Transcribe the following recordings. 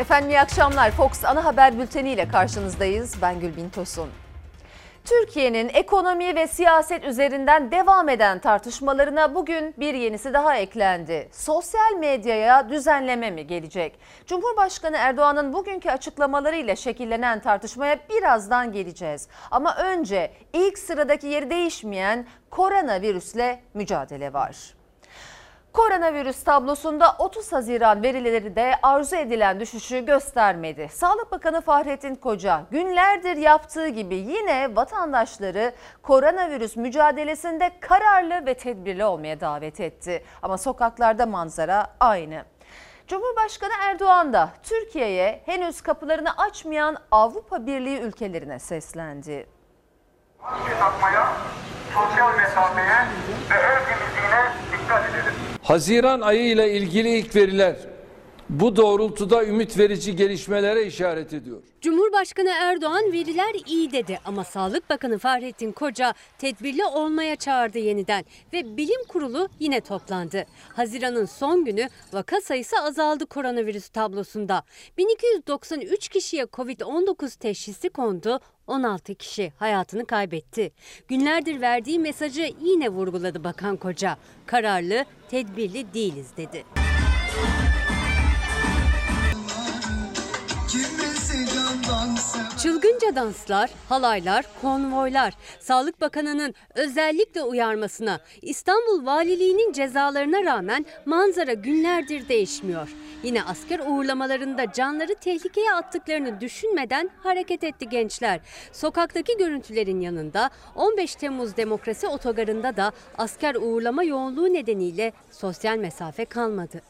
Efendim iyi akşamlar. Fox ana haber bülteni ile karşınızdayız. Ben Gülbin Tosun. Türkiye'nin ekonomi ve siyaset üzerinden devam eden tartışmalarına bugün bir yenisi daha eklendi. Sosyal medyaya düzenleme mi gelecek? Cumhurbaşkanı Erdoğan'ın bugünkü açıklamalarıyla şekillenen tartışmaya birazdan geleceğiz. Ama önce ilk sıradaki yeri değişmeyen koronavirüsle mücadele var. Koronavirüs tablosunda 30 Haziran verileri de arzu edilen düşüşü göstermedi. Sağlık Bakanı Fahrettin Koca günlerdir yaptığı gibi yine vatandaşları koronavirüs mücadelesinde kararlı ve tedbirli olmaya davet etti. Ama sokaklarda manzara aynı. Cumhurbaşkanı Erdoğan da Türkiye'ye henüz kapılarını açmayan Avrupa Birliği ülkelerine seslendi. Maske takmaya, sosyal mesafeye ve el temizliğine dikkat edelim. Haziran ayı ile ilgili ilk veriler bu doğrultuda ümit verici gelişmelere işaret ediyor. Cumhurbaşkanı Erdoğan veriler iyi dedi ama Sağlık Bakanı Fahrettin Koca tedbirli olmaya çağırdı yeniden ve bilim kurulu yine toplandı. Haziran'ın son günü vaka sayısı azaldı koronavirüs tablosunda. 1293 kişiye Covid-19 teşhisi kondu, 16 kişi hayatını kaybetti. Günlerdir verdiği mesajı yine vurguladı Bakan Koca. Kararlı, tedbirli değiliz dedi. Çılgınca danslar, halaylar, konvoylar. Sağlık Bakanı'nın özellikle uyarmasına, İstanbul Valiliği'nin cezalarına rağmen manzara günlerdir değişmiyor. Yine asker uğurlamalarında canları tehlikeye attıklarını düşünmeden hareket etti gençler. Sokaktaki görüntülerin yanında 15 Temmuz Demokrasi Otogarı'nda da asker uğurlama yoğunluğu nedeniyle sosyal mesafe kalmadı.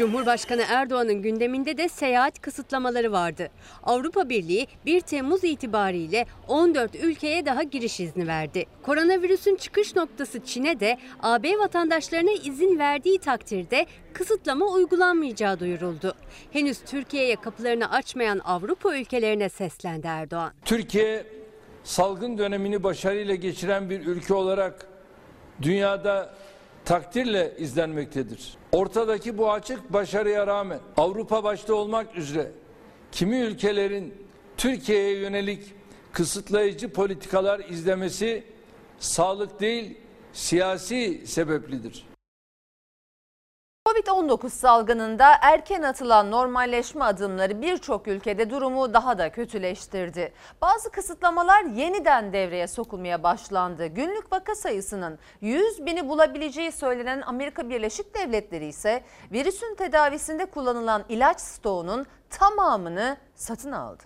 Cumhurbaşkanı Erdoğan'ın gündeminde de seyahat kısıtlamaları vardı. Avrupa Birliği 1 Temmuz itibariyle 14 ülkeye daha giriş izni verdi. Koronavirüsün çıkış noktası Çin'e de AB vatandaşlarına izin verdiği takdirde kısıtlama uygulanmayacağı duyuruldu. Henüz Türkiye'ye kapılarını açmayan Avrupa ülkelerine seslendi Erdoğan. Türkiye salgın dönemini başarıyla geçiren bir ülke olarak dünyada takdirle izlenmektedir. Ortadaki bu açık başarıya rağmen Avrupa başta olmak üzere kimi ülkelerin Türkiye'ye yönelik kısıtlayıcı politikalar izlemesi sağlık değil siyasi sebeplidir. Covid-19 salgınında erken atılan normalleşme adımları birçok ülkede durumu daha da kötüleştirdi. Bazı kısıtlamalar yeniden devreye sokulmaya başlandı. Günlük vaka sayısının 100 bini bulabileceği söylenen Amerika Birleşik Devletleri ise virüsün tedavisinde kullanılan ilaç stoğunun tamamını satın aldı.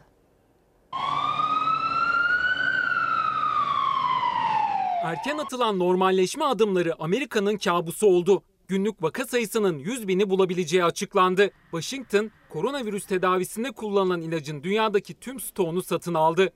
Erken atılan normalleşme adımları Amerika'nın kabusu oldu günlük vaka sayısının 100 bini bulabileceği açıklandı. Washington, koronavirüs tedavisinde kullanılan ilacın dünyadaki tüm stoğunu satın aldı.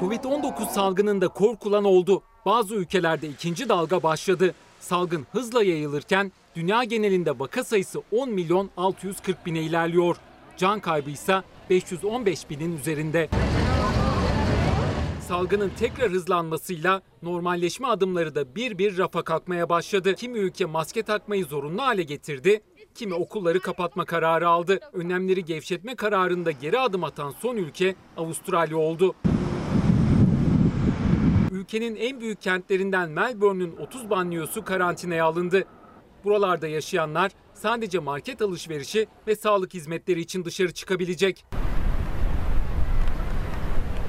Covid-19 salgınında korkulan oldu. Bazı ülkelerde ikinci dalga başladı. Salgın hızla yayılırken dünya genelinde vaka sayısı 10 milyon 640 bine ilerliyor. Can kaybı ise 515 binin üzerinde salgının tekrar hızlanmasıyla normalleşme adımları da bir bir rafa kalkmaya başladı. Kimi ülke maske takmayı zorunlu hale getirdi, kimi okulları kapatma kararı aldı. Önlemleri gevşetme kararında geri adım atan son ülke Avustralya oldu. Ülkenin en büyük kentlerinden Melbourne'ün 30 banliyosu karantinaya alındı. Buralarda yaşayanlar sadece market alışverişi ve sağlık hizmetleri için dışarı çıkabilecek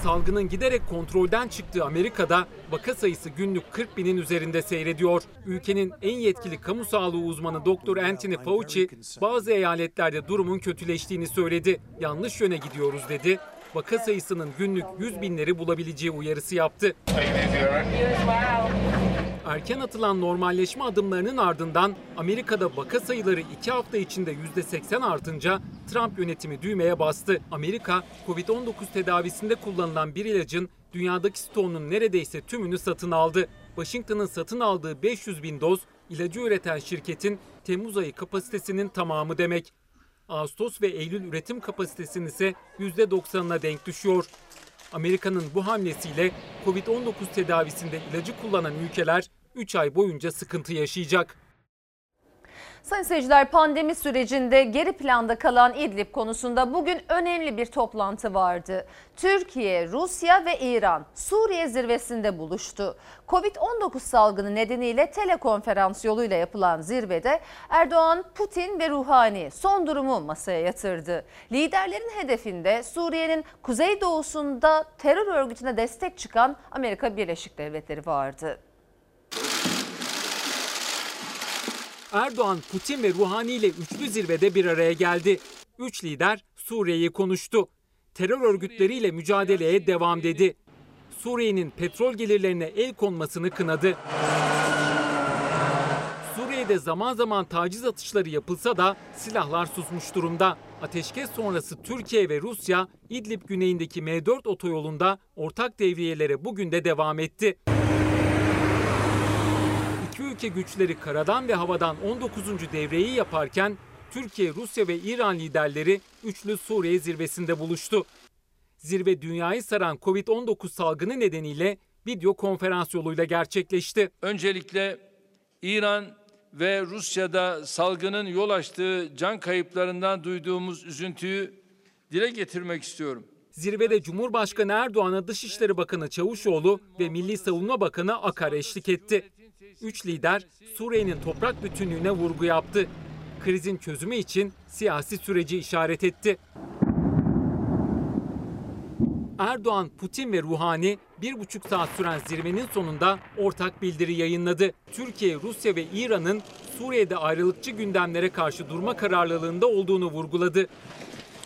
salgının giderek kontrolden çıktığı Amerika'da vaka sayısı günlük 40 binin üzerinde seyrediyor. Ülkenin en yetkili kamu sağlığı uzmanı Dr. Anthony Fauci bazı eyaletlerde durumun kötüleştiğini söyledi. Yanlış yöne gidiyoruz dedi. Vaka sayısının günlük 100 binleri bulabileceği uyarısı yaptı. Erken atılan normalleşme adımlarının ardından Amerika'da vaka sayıları 2 hafta içinde %80 artınca Trump yönetimi düğmeye bastı. Amerika, Covid-19 tedavisinde kullanılan bir ilacın dünyadaki stoğunun neredeyse tümünü satın aldı. Washington'ın satın aldığı 500 bin doz ilacı üreten şirketin Temmuz ayı kapasitesinin tamamı demek. Ağustos ve Eylül üretim kapasitesinin ise %90'ına denk düşüyor. Amerika'nın bu hamlesiyle Covid-19 tedavisinde ilacı kullanan ülkeler 3 ay boyunca sıkıntı yaşayacak. Sayın seyirciler pandemi sürecinde geri planda kalan İdlib konusunda bugün önemli bir toplantı vardı. Türkiye, Rusya ve İran Suriye zirvesinde buluştu. Covid-19 salgını nedeniyle telekonferans yoluyla yapılan zirvede Erdoğan, Putin ve Ruhani son durumu masaya yatırdı. Liderlerin hedefinde Suriye'nin kuzeydoğusunda terör örgütüne destek çıkan Amerika Birleşik Devletleri vardı. Erdoğan, Putin ve Ruhani ile üçlü zirvede bir araya geldi. Üç lider Suriye'yi konuştu. Terör örgütleriyle mücadeleye devam dedi. Suriye'nin petrol gelirlerine el konmasını kınadı. Suriye'de zaman zaman taciz atışları yapılsa da silahlar susmuş durumda. Ateşkes sonrası Türkiye ve Rusya İdlib güneyindeki M4 otoyolunda ortak devriyelere bugün de devam etti. Ülke güçleri karadan ve havadan 19. devreyi yaparken Türkiye, Rusya ve İran liderleri üçlü Suriye zirvesinde buluştu. Zirve dünyayı saran Covid-19 salgını nedeniyle video konferans yoluyla gerçekleşti. Öncelikle İran ve Rusya'da salgının yol açtığı can kayıplarından duyduğumuz üzüntüyü dile getirmek istiyorum. Zirvede Cumhurbaşkanı Erdoğan'a Dışişleri Bakanı Çavuşoğlu ve Milli Savunma Bakanı Akar eşlik etti. Üç lider Suriye'nin toprak bütünlüğüne vurgu yaptı. Krizin çözümü için siyasi süreci işaret etti. Erdoğan, Putin ve Ruhani bir buçuk saat süren zirvenin sonunda ortak bildiri yayınladı. Türkiye, Rusya ve İran'ın Suriye'de ayrılıkçı gündemlere karşı durma kararlılığında olduğunu vurguladı.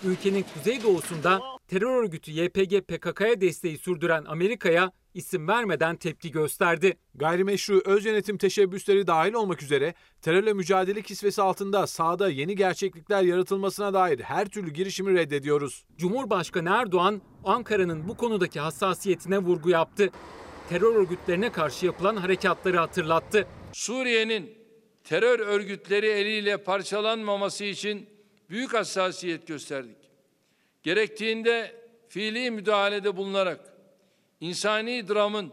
Ülkenin kuzeydoğusunda terör örgütü YPG PKK'ya desteği sürdüren Amerika'ya isim vermeden tepki gösterdi. Gayrimeşru öz yönetim teşebbüsleri dahil olmak üzere terörle mücadele kisvesi altında sahada yeni gerçeklikler yaratılmasına dair her türlü girişimi reddediyoruz. Cumhurbaşkanı Erdoğan Ankara'nın bu konudaki hassasiyetine vurgu yaptı. Terör örgütlerine karşı yapılan harekatları hatırlattı. Suriye'nin terör örgütleri eliyle parçalanmaması için büyük hassasiyet gösterdik. Gerektiğinde fiili müdahalede bulunarak insani dramın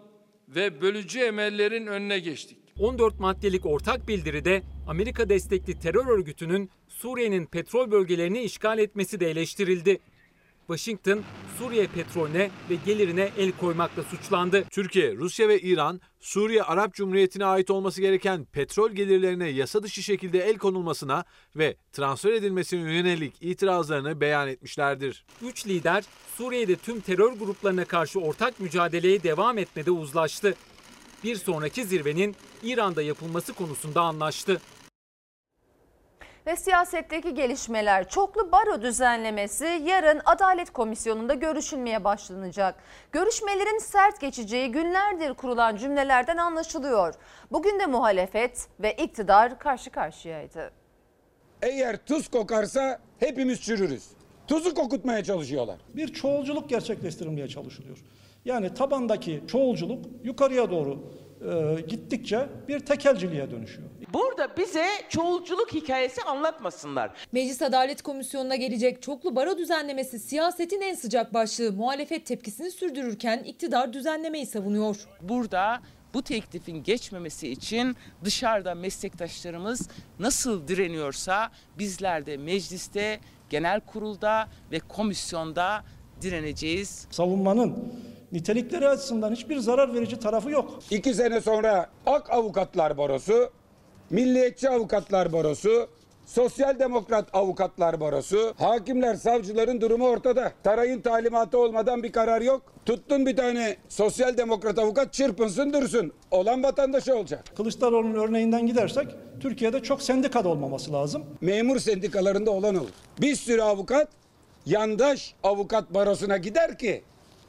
ve bölücü emellerin önüne geçtik. 14 maddelik ortak bildiride Amerika destekli terör örgütünün Suriye'nin petrol bölgelerini işgal etmesi de eleştirildi. Washington, Suriye petrolüne ve gelirine el koymakla suçlandı. Türkiye, Rusya ve İran, Suriye Arap Cumhuriyeti'ne ait olması gereken petrol gelirlerine yasa dışı şekilde el konulmasına ve transfer edilmesine yönelik itirazlarını beyan etmişlerdir. Üç lider Suriye'de tüm terör gruplarına karşı ortak mücadeleye devam etmede uzlaştı. Bir sonraki zirvenin İran'da yapılması konusunda anlaştı. Ve siyasetteki gelişmeler çoklu baro düzenlemesi yarın Adalet Komisyonu'nda görüşülmeye başlanacak. Görüşmelerin sert geçeceği günlerdir kurulan cümlelerden anlaşılıyor. Bugün de muhalefet ve iktidar karşı karşıyaydı. Eğer tuz kokarsa hepimiz çürürüz. Tuzu kokutmaya çalışıyorlar. bir çoğulculuk gerçekleştirilmeye çalışılıyor. Yani tabandaki çoğulculuk yukarıya doğru e, gittikçe bir tekelciliğe dönüşüyor. Burada bize çoğulculuk hikayesi anlatmasınlar. Meclis Adalet Komisyonu'na gelecek çoklu baro düzenlemesi siyasetin en sıcak başlığı. Muhalefet tepkisini sürdürürken iktidar düzenlemeyi savunuyor. Burada bu teklifin geçmemesi için dışarıda meslektaşlarımız nasıl direniyorsa bizler de mecliste, genel kurulda ve komisyonda direneceğiz. Savunmanın nitelikleri açısından hiçbir zarar verici tarafı yok. İki sene sonra Ak Avukatlar Barosu, Milliyetçi Avukatlar Barosu, Sosyal Demokrat Avukatlar Barosu, hakimler, savcıların durumu ortada. Tarayın talimatı olmadan bir karar yok. Tuttun bir tane sosyal demokrat avukat çırpınsın dursun. Olan vatandaşı olacak. Kılıçdaroğlu'nun örneğinden gidersek Türkiye'de çok sendikada olmaması lazım. Memur sendikalarında olan olur. Bir sürü avukat yandaş avukat barosuna gider ki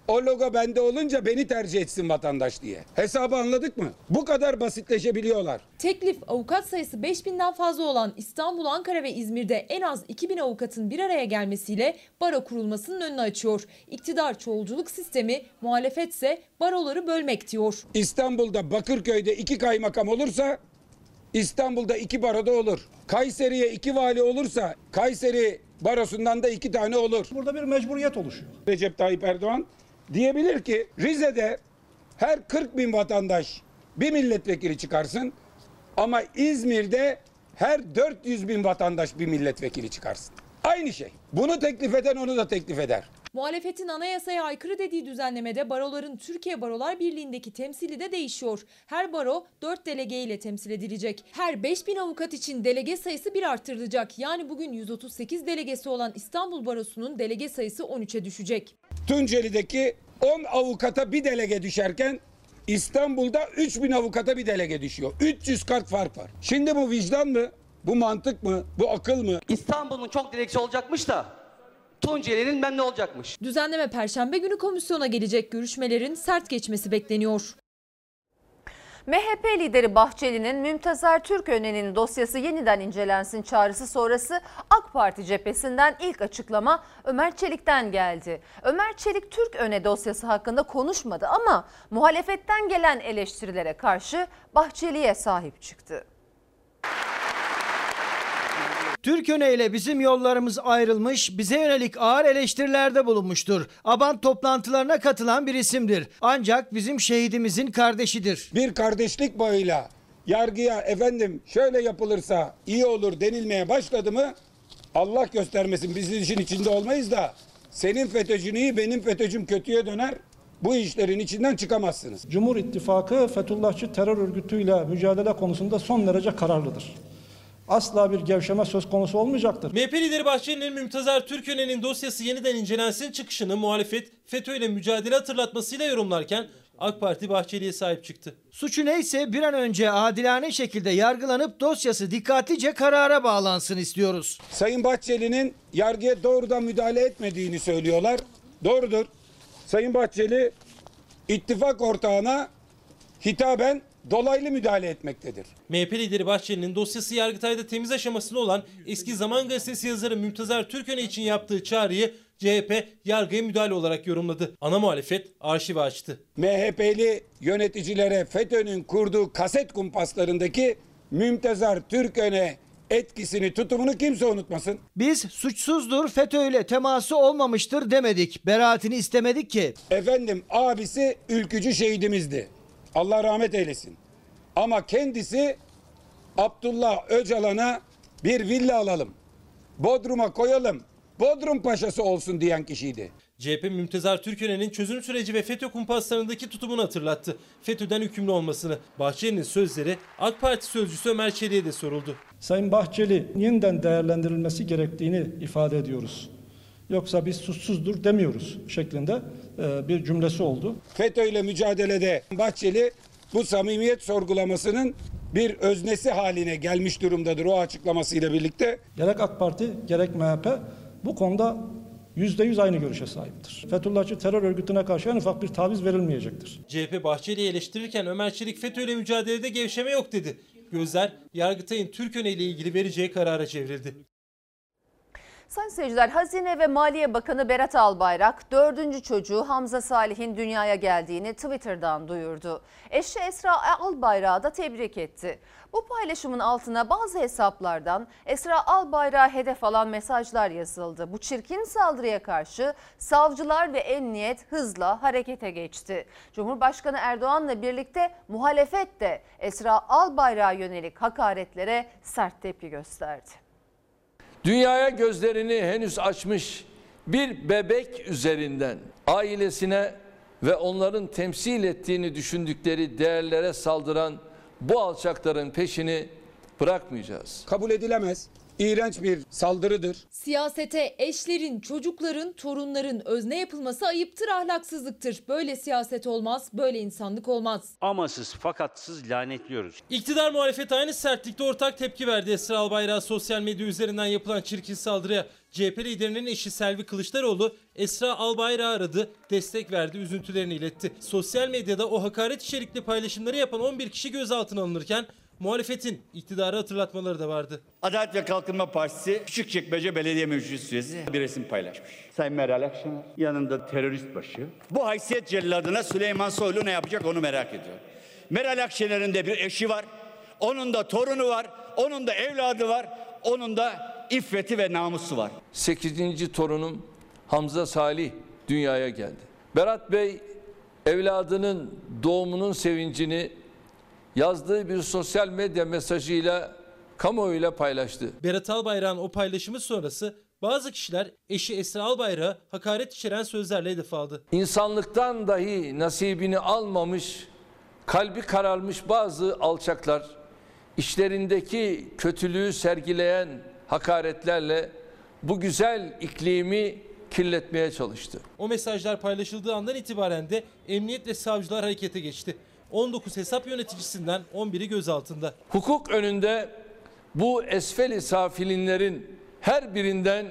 o logo bende olunca beni tercih etsin vatandaş diye. Hesabı anladık mı? Bu kadar basitleşebiliyorlar. Teklif avukat sayısı 5000'den fazla olan İstanbul, Ankara ve İzmir'de en az 2000 avukatın bir araya gelmesiyle baro kurulmasının önünü açıyor. İktidar çoğulculuk sistemi, muhalefetse baroları bölmek diyor. İstanbul'da Bakırköy'de iki kaymakam olursa İstanbul'da iki baroda olur. Kayseri'ye iki vali olursa Kayseri barosundan da iki tane olur. Burada bir mecburiyet oluşuyor. Recep Tayyip Erdoğan diyebilir ki Rize'de her 40 bin vatandaş bir milletvekili çıkarsın. Ama İzmir'de her 400 bin vatandaş bir milletvekili çıkarsın. Aynı şey. Bunu teklif eden onu da teklif eder. Muhalefetin anayasaya aykırı dediği düzenlemede baroların Türkiye Barolar Birliği'ndeki temsili de değişiyor. Her baro 4 delege ile temsil edilecek. Her 5000 avukat için delege sayısı bir arttırılacak. Yani bugün 138 delegesi olan İstanbul Barosu'nun delege sayısı 13'e düşecek. Tunceli'deki 10 avukata bir delege düşerken İstanbul'da 3000 avukata bir delege düşüyor. 300 kart fark var. Şimdi bu vicdan mı? Bu mantık mı? Bu akıl mı? İstanbul'un çok dilekçi olacakmış da Tunceli'nin ben ne olacakmış? Düzenleme perşembe günü komisyona gelecek. Görüşmelerin sert geçmesi bekleniyor. MHP lideri Bahçeli'nin Mümtazer Türköne'nin dosyası yeniden incelensin çağrısı sonrası AK Parti cephesinden ilk açıklama Ömer Çelik'ten geldi. Ömer Çelik Türköne dosyası hakkında konuşmadı ama muhalefetten gelen eleştirilere karşı Bahçeli'ye sahip çıktı. Türköne ile bizim yollarımız ayrılmış, bize yönelik ağır eleştirilerde bulunmuştur. Aban toplantılarına katılan bir isimdir. Ancak bizim şehidimizin kardeşidir. Bir kardeşlik bağıyla yargıya efendim şöyle yapılırsa iyi olur denilmeye başladı mı Allah göstermesin biz işin içinde olmayız da senin FETÖ'cün iyi benim FETÖ'cüm kötüye döner. Bu işlerin içinden çıkamazsınız. Cumhur İttifakı Fethullahçı terör örgütüyle mücadele konusunda son derece kararlıdır. Asla bir gevşeme söz konusu olmayacaktır. MHP lideri Bahçeli'nin Mümtazer Türköne'nin dosyası yeniden incelensin çıkışını muhalefet FETÖ ile mücadele hatırlatmasıyla yorumlarken AK Parti Bahçeli'ye sahip çıktı. Suçu neyse bir an önce adilane şekilde yargılanıp dosyası dikkatlice karara bağlansın istiyoruz. Sayın Bahçeli'nin yargıya doğrudan müdahale etmediğini söylüyorlar. Doğrudur. Sayın Bahçeli ittifak ortağına hitaben dolaylı müdahale etmektedir. MHP lideri Bahçeli'nin dosyası Yargıtay'da temiz aşamasında olan eski Zaman Gazetesi yazarı Mümtazer Türköne için yaptığı çağrıyı CHP yargıya müdahale olarak yorumladı. Ana muhalefet arşivi açtı. MHP'li yöneticilere FETÖ'nün kurduğu kaset kumpaslarındaki Mümtezar Türköne etkisini, tutumunu kimse unutmasın. Biz suçsuzdur FETÖ ile teması olmamıştır demedik. Beraatini istemedik ki. Efendim abisi ülkücü şehidimizdi. Allah rahmet eylesin. Ama kendisi Abdullah Öcalan'a bir villa alalım. Bodrum'a koyalım. Bodrum paşası olsun diyen kişiydi. CHP Mümtezar Türköne'nin çözüm süreci ve FETÖ kumpaslarındaki tutumunu hatırlattı. FETÖ'den hükümlü olmasını. Bahçeli'nin sözleri AK Parti sözcüsü Ömer Çelik'e de soruldu. Sayın Bahçeli yeniden değerlendirilmesi gerektiğini ifade ediyoruz. Yoksa biz suçsuzdur demiyoruz şeklinde bir cümlesi oldu. FETÖ ile mücadelede Bahçeli bu samimiyet sorgulamasının bir öznesi haline gelmiş durumdadır o açıklamasıyla birlikte. Gerek AK Parti gerek MHP bu konuda yüzde yüz aynı görüşe sahiptir. Fethullahçı terör örgütüne karşı en ufak bir taviz verilmeyecektir. CHP Bahçeli'yi eleştirirken Ömer Çelik FETÖ ile mücadelede gevşeme yok dedi. Gözler Yargıtay'ın Türköne ile ilgili vereceği karara çevrildi. Sayın seyirciler, Hazine ve Maliye Bakanı Berat Albayrak dördüncü çocuğu Hamza Salih'in dünyaya geldiğini Twitter'dan duyurdu. Eşi Esra Albayrak'ı da tebrik etti. Bu paylaşımın altına bazı hesaplardan Esra Albayrak'a hedef alan mesajlar yazıldı. Bu çirkin saldırıya karşı savcılar ve emniyet hızla harekete geçti. Cumhurbaşkanı Erdoğan'la birlikte muhalefet de Esra Albayrak'a yönelik hakaretlere sert tepki gösterdi. Dünyaya gözlerini henüz açmış bir bebek üzerinden ailesine ve onların temsil ettiğini düşündükleri değerlere saldıran bu alçakların peşini bırakmayacağız. Kabul edilemez. İğrenç bir saldırıdır. Siyasete eşlerin, çocukların, torunların özne yapılması ayıptır, ahlaksızlıktır. Böyle siyaset olmaz, böyle insanlık olmaz. Amasız fakatsız lanetliyoruz. İktidar muhalefet aynı sertlikte ortak tepki verdi Esra Albayrak'a sosyal medya üzerinden yapılan çirkin saldırıya. CHP liderinin eşi Selvi Kılıçdaroğlu Esra Albayrak'ı aradı, destek verdi, üzüntülerini iletti. Sosyal medyada o hakaret içerikli paylaşımları yapan 11 kişi gözaltına alınırken muhalefetin iktidarı hatırlatmaları da vardı. Adalet ve Kalkınma Partisi Küçükçekmece Belediye Meclis Üyesi bir resim paylaşmış. Sayın Meral Akşener yanında terörist başı. Bu haysiyet celladına Süleyman Soylu ne yapacak onu merak ediyorum. Meral Akşener'in de bir eşi var. Onun da torunu var. Onun da evladı var. Onun da iffeti ve namusu var. 8. torunum Hamza Salih dünyaya geldi. Berat Bey evladının doğumunun sevincini yazdığı bir sosyal medya mesajıyla kamuoyuyla paylaştı. Berat Albayrak'ın o paylaşımı sonrası bazı kişiler eşi Esra Albayrak'a hakaret içeren sözlerle hedef aldı. İnsanlıktan dahi nasibini almamış, kalbi kararmış bazı alçaklar, işlerindeki kötülüğü sergileyen hakaretlerle bu güzel iklimi kirletmeye çalıştı. O mesajlar paylaşıldığı andan itibaren de emniyet ve savcılar harekete geçti. 19 hesap yöneticisinden 11'i gözaltında. Hukuk önünde bu esfeli safilinlerin her birinden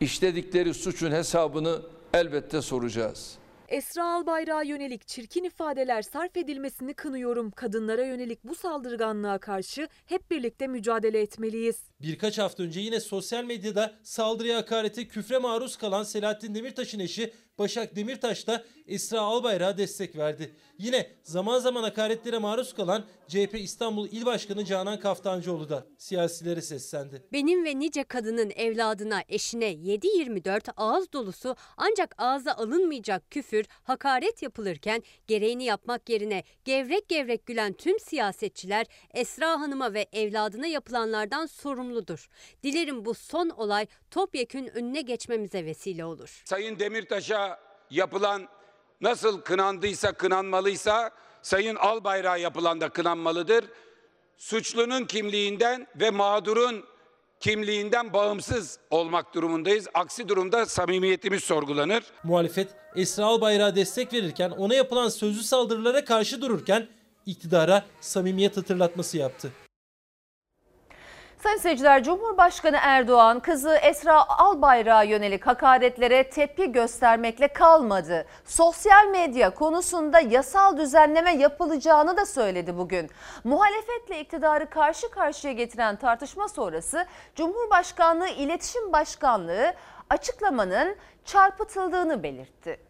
işledikleri suçun hesabını elbette soracağız. Esra Albayrak'a yönelik çirkin ifadeler sarf edilmesini kınıyorum. Kadınlara yönelik bu saldırganlığa karşı hep birlikte mücadele etmeliyiz. Birkaç hafta önce yine sosyal medyada saldırıya hakarete küfre maruz kalan Selahattin Demirtaş'ın eşi Başak Demirtaş da Esra Albayrak'a destek verdi. Yine zaman zaman hakaretlere maruz kalan CHP İstanbul İl Başkanı Canan Kaftancıoğlu da siyasilere seslendi. Benim ve nice kadının evladına, eşine 7-24 ağız dolusu ancak ağza alınmayacak küfür, hakaret yapılırken gereğini yapmak yerine gevrek gevrek gülen tüm siyasetçiler Esra Hanım'a ve evladına yapılanlardan sorumludur. Dilerim bu son olay topyekün önüne geçmemize vesile olur. Sayın Demirtaş'a yapılan nasıl kınandıysa kınanmalıysa Sayın Albayrak'a yapılan da kınanmalıdır. Suçlunun kimliğinden ve mağdurun kimliğinden bağımsız olmak durumundayız. Aksi durumda samimiyetimiz sorgulanır. Muhalefet Esra Albayrak'a destek verirken ona yapılan sözlü saldırılara karşı dururken iktidara samimiyet hatırlatması yaptı. Sayın seyirciler, Cumhurbaşkanı Erdoğan kızı Esra Albayrak'a yönelik hakaretlere tepki göstermekle kalmadı. Sosyal medya konusunda yasal düzenleme yapılacağını da söyledi bugün. Muhalefetle iktidarı karşı karşıya getiren tartışma sonrası Cumhurbaşkanlığı İletişim Başkanlığı açıklamanın çarpıtıldığını belirtti.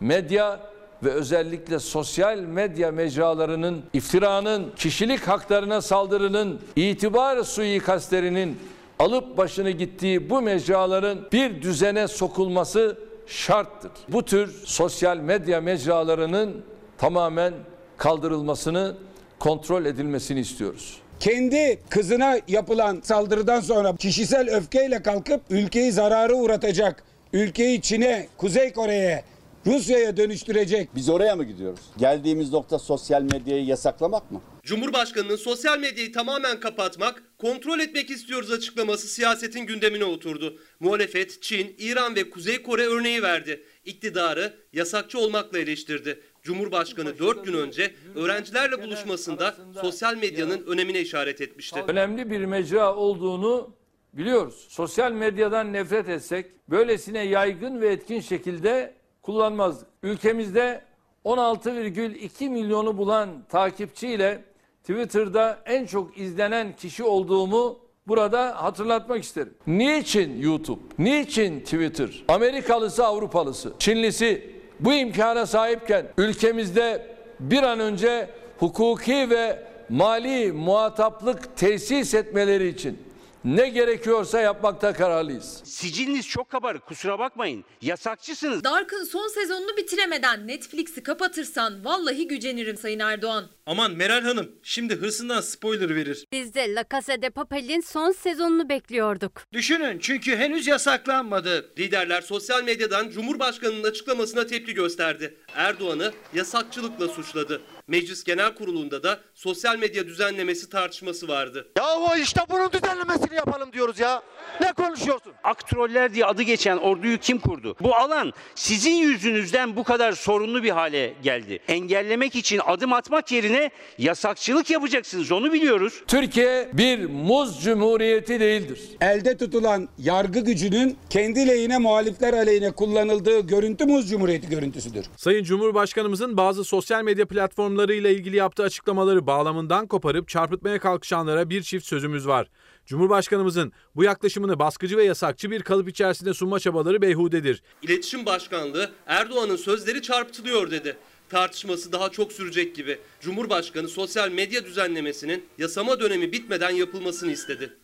Medya ve özellikle sosyal medya mecralarının iftiranın, kişilik haklarına saldırının, itibar suikastlerinin alıp başını gittiği bu mecraların bir düzene sokulması şarttır. Bu tür sosyal medya mecralarının tamamen kaldırılmasını, kontrol edilmesini istiyoruz. Kendi kızına yapılan saldırıdan sonra kişisel öfkeyle kalkıp ülkeyi zararı uğratacak, ülkeyi Çin'e, Kuzey Kore'ye, Rusya'ya dönüştürecek. Biz oraya mı gidiyoruz? Geldiğimiz nokta sosyal medyayı yasaklamak mı? Cumhurbaşkanının sosyal medyayı tamamen kapatmak, kontrol etmek istiyoruz açıklaması siyasetin gündemine oturdu. Muhalefet, Çin, İran ve Kuzey Kore örneği verdi. İktidarı yasakçı olmakla eleştirdi. Cumhurbaşkanı 4 gün önce öğrencilerle buluşmasında sosyal medyanın önemine işaret etmişti. Önemli bir mecra olduğunu biliyoruz. Sosyal medyadan nefret etsek böylesine yaygın ve etkin şekilde kullanmazdık. Ülkemizde 16,2 milyonu bulan takipçiyle Twitter'da en çok izlenen kişi olduğumu burada hatırlatmak isterim. Niçin YouTube? Niçin Twitter? Amerikalısı, Avrupalısı, Çinlisi bu imkana sahipken ülkemizde bir an önce hukuki ve mali muhataplık tesis etmeleri için ne gerekiyorsa yapmakta kararlıyız. Siciliniz çok kabarık kusura bakmayın. Yasakçısınız. Dark'ın son sezonunu bitiremeden Netflix'i kapatırsan vallahi gücenirim Sayın Erdoğan. Aman Meral Hanım şimdi hırsından spoiler verir. Biz de La Casa de Papel'in son sezonunu bekliyorduk. Düşünün çünkü henüz yasaklanmadı. Liderler sosyal medyadan Cumhurbaşkanı'nın açıklamasına tepki gösterdi. Erdoğan'ı yasakçılıkla suçladı. Meclis Genel Kurulu'nda da sosyal medya düzenlemesi tartışması vardı. Yahu işte bunun düzenlemesini yapalım diyoruz ya. Ne konuşuyorsun? Aktroller diye adı geçen orduyu kim kurdu? Bu alan sizin yüzünüzden bu kadar sorunlu bir hale geldi. Engellemek için adım atmak yerine yasakçılık yapacaksınız onu biliyoruz. Türkiye bir muz cumhuriyeti değildir. Elde tutulan yargı gücünün kendi lehine muhalifler aleyhine kullanıldığı görüntü muz cumhuriyeti görüntüsüdür. Sayın Cumhurbaşkanımızın bazı sosyal medya platformlarıyla ilgili yaptığı açıklamaları bağlamından koparıp çarpıtmaya kalkışanlara bir çift sözümüz var. Cumhurbaşkanımızın bu yaklaşımını baskıcı ve yasakçı bir kalıp içerisinde sunma çabaları beyhudedir. İletişim Başkanlığı Erdoğan'ın sözleri çarpıtılıyor dedi. Tartışması daha çok sürecek gibi. Cumhurbaşkanı sosyal medya düzenlemesinin yasama dönemi bitmeden yapılmasını istedi.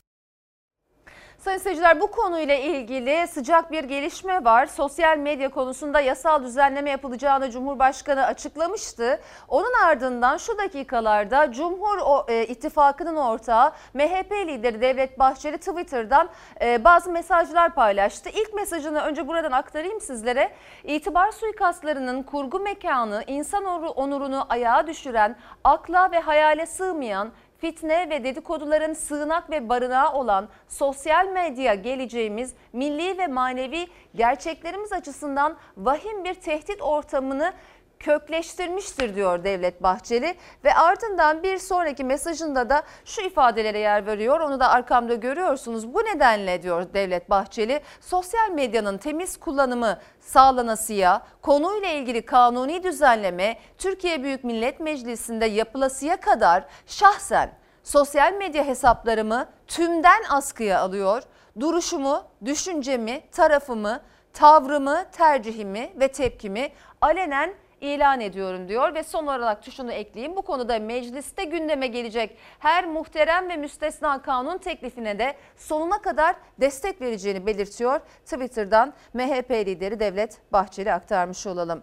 Sayın seyirciler bu konuyla ilgili sıcak bir gelişme var. Sosyal medya konusunda yasal düzenleme yapılacağını Cumhurbaşkanı açıklamıştı. Onun ardından şu dakikalarda Cumhur e, İttifakı'nın ortağı MHP lideri Devlet Bahçeli Twitter'dan e, bazı mesajlar paylaştı. İlk mesajını önce buradan aktarayım sizlere. İtibar suikastlarının kurgu mekanı, insan onurunu ayağa düşüren, akla ve hayale sığmayan fitne ve dedikoduların sığınak ve barınağı olan sosyal medya geleceğimiz milli ve manevi gerçeklerimiz açısından vahim bir tehdit ortamını kökleştirmiştir diyor Devlet Bahçeli ve ardından bir sonraki mesajında da şu ifadelere yer veriyor. Onu da arkamda görüyorsunuz. Bu nedenle diyor Devlet Bahçeli sosyal medyanın temiz kullanımı sağlanasıya, konuyla ilgili kanuni düzenleme Türkiye Büyük Millet Meclisi'nde yapılasıya kadar şahsen sosyal medya hesaplarımı tümden askıya alıyor. Duruşumu, düşüncemi, tarafımı, tavrımı, tercihimi ve tepkimi alenen ilan ediyorum diyor ve son olarak şunu ekleyeyim. Bu konuda mecliste gündeme gelecek her muhterem ve müstesna kanun teklifine de sonuna kadar destek vereceğini belirtiyor. Twitter'dan MHP lideri Devlet Bahçeli aktarmış olalım.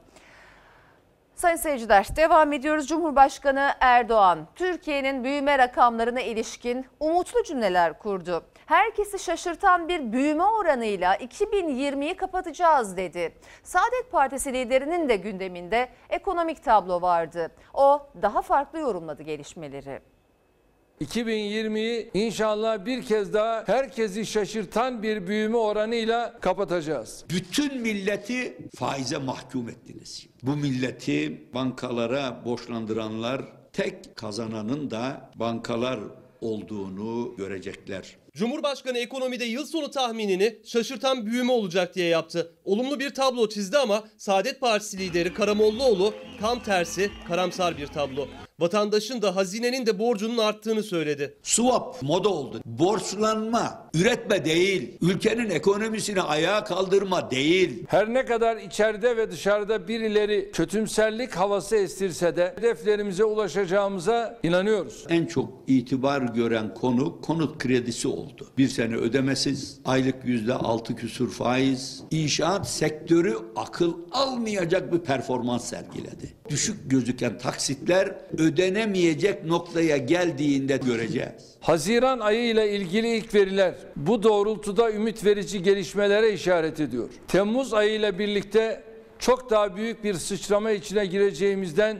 Sayın seyirciler devam ediyoruz. Cumhurbaşkanı Erdoğan Türkiye'nin büyüme rakamlarına ilişkin umutlu cümleler kurdu. Herkesi şaşırtan bir büyüme oranıyla 2020'yi kapatacağız dedi. Saadet Partisi liderinin de gündeminde ekonomik tablo vardı. O daha farklı yorumladı gelişmeleri. 2020'yi inşallah bir kez daha herkesi şaşırtan bir büyüme oranıyla kapatacağız. Bütün milleti faize mahkum ettiniz. Bu milleti bankalara borçlandıranlar tek kazananın da bankalar olduğunu görecekler. Cumhurbaşkanı ekonomide yıl sonu tahminini şaşırtan büyüme olacak diye yaptı. Olumlu bir tablo çizdi ama Saadet Partisi lideri Karamollaoğlu tam tersi karamsar bir tablo. Vatandaşın da hazinenin de borcunun arttığını söyledi. Swap moda oldu. Borçlanma, üretme değil. Ülkenin ekonomisini ayağa kaldırma değil. Her ne kadar içeride ve dışarıda birileri kötümserlik havası estirse de hedeflerimize ulaşacağımıza inanıyoruz. En çok itibar gören konu konut kredisi oldu. Bir sene ödemesiz, aylık yüzde altı küsur faiz. İnşaat sektörü akıl almayacak bir performans sergiledi. Düşük gözüken taksitler ödenemeyecek noktaya geldiğinde göreceğiz. Haziran ayı ile ilgili ilk veriler bu doğrultuda ümit verici gelişmelere işaret ediyor. Temmuz ayı ile birlikte çok daha büyük bir sıçrama içine gireceğimizden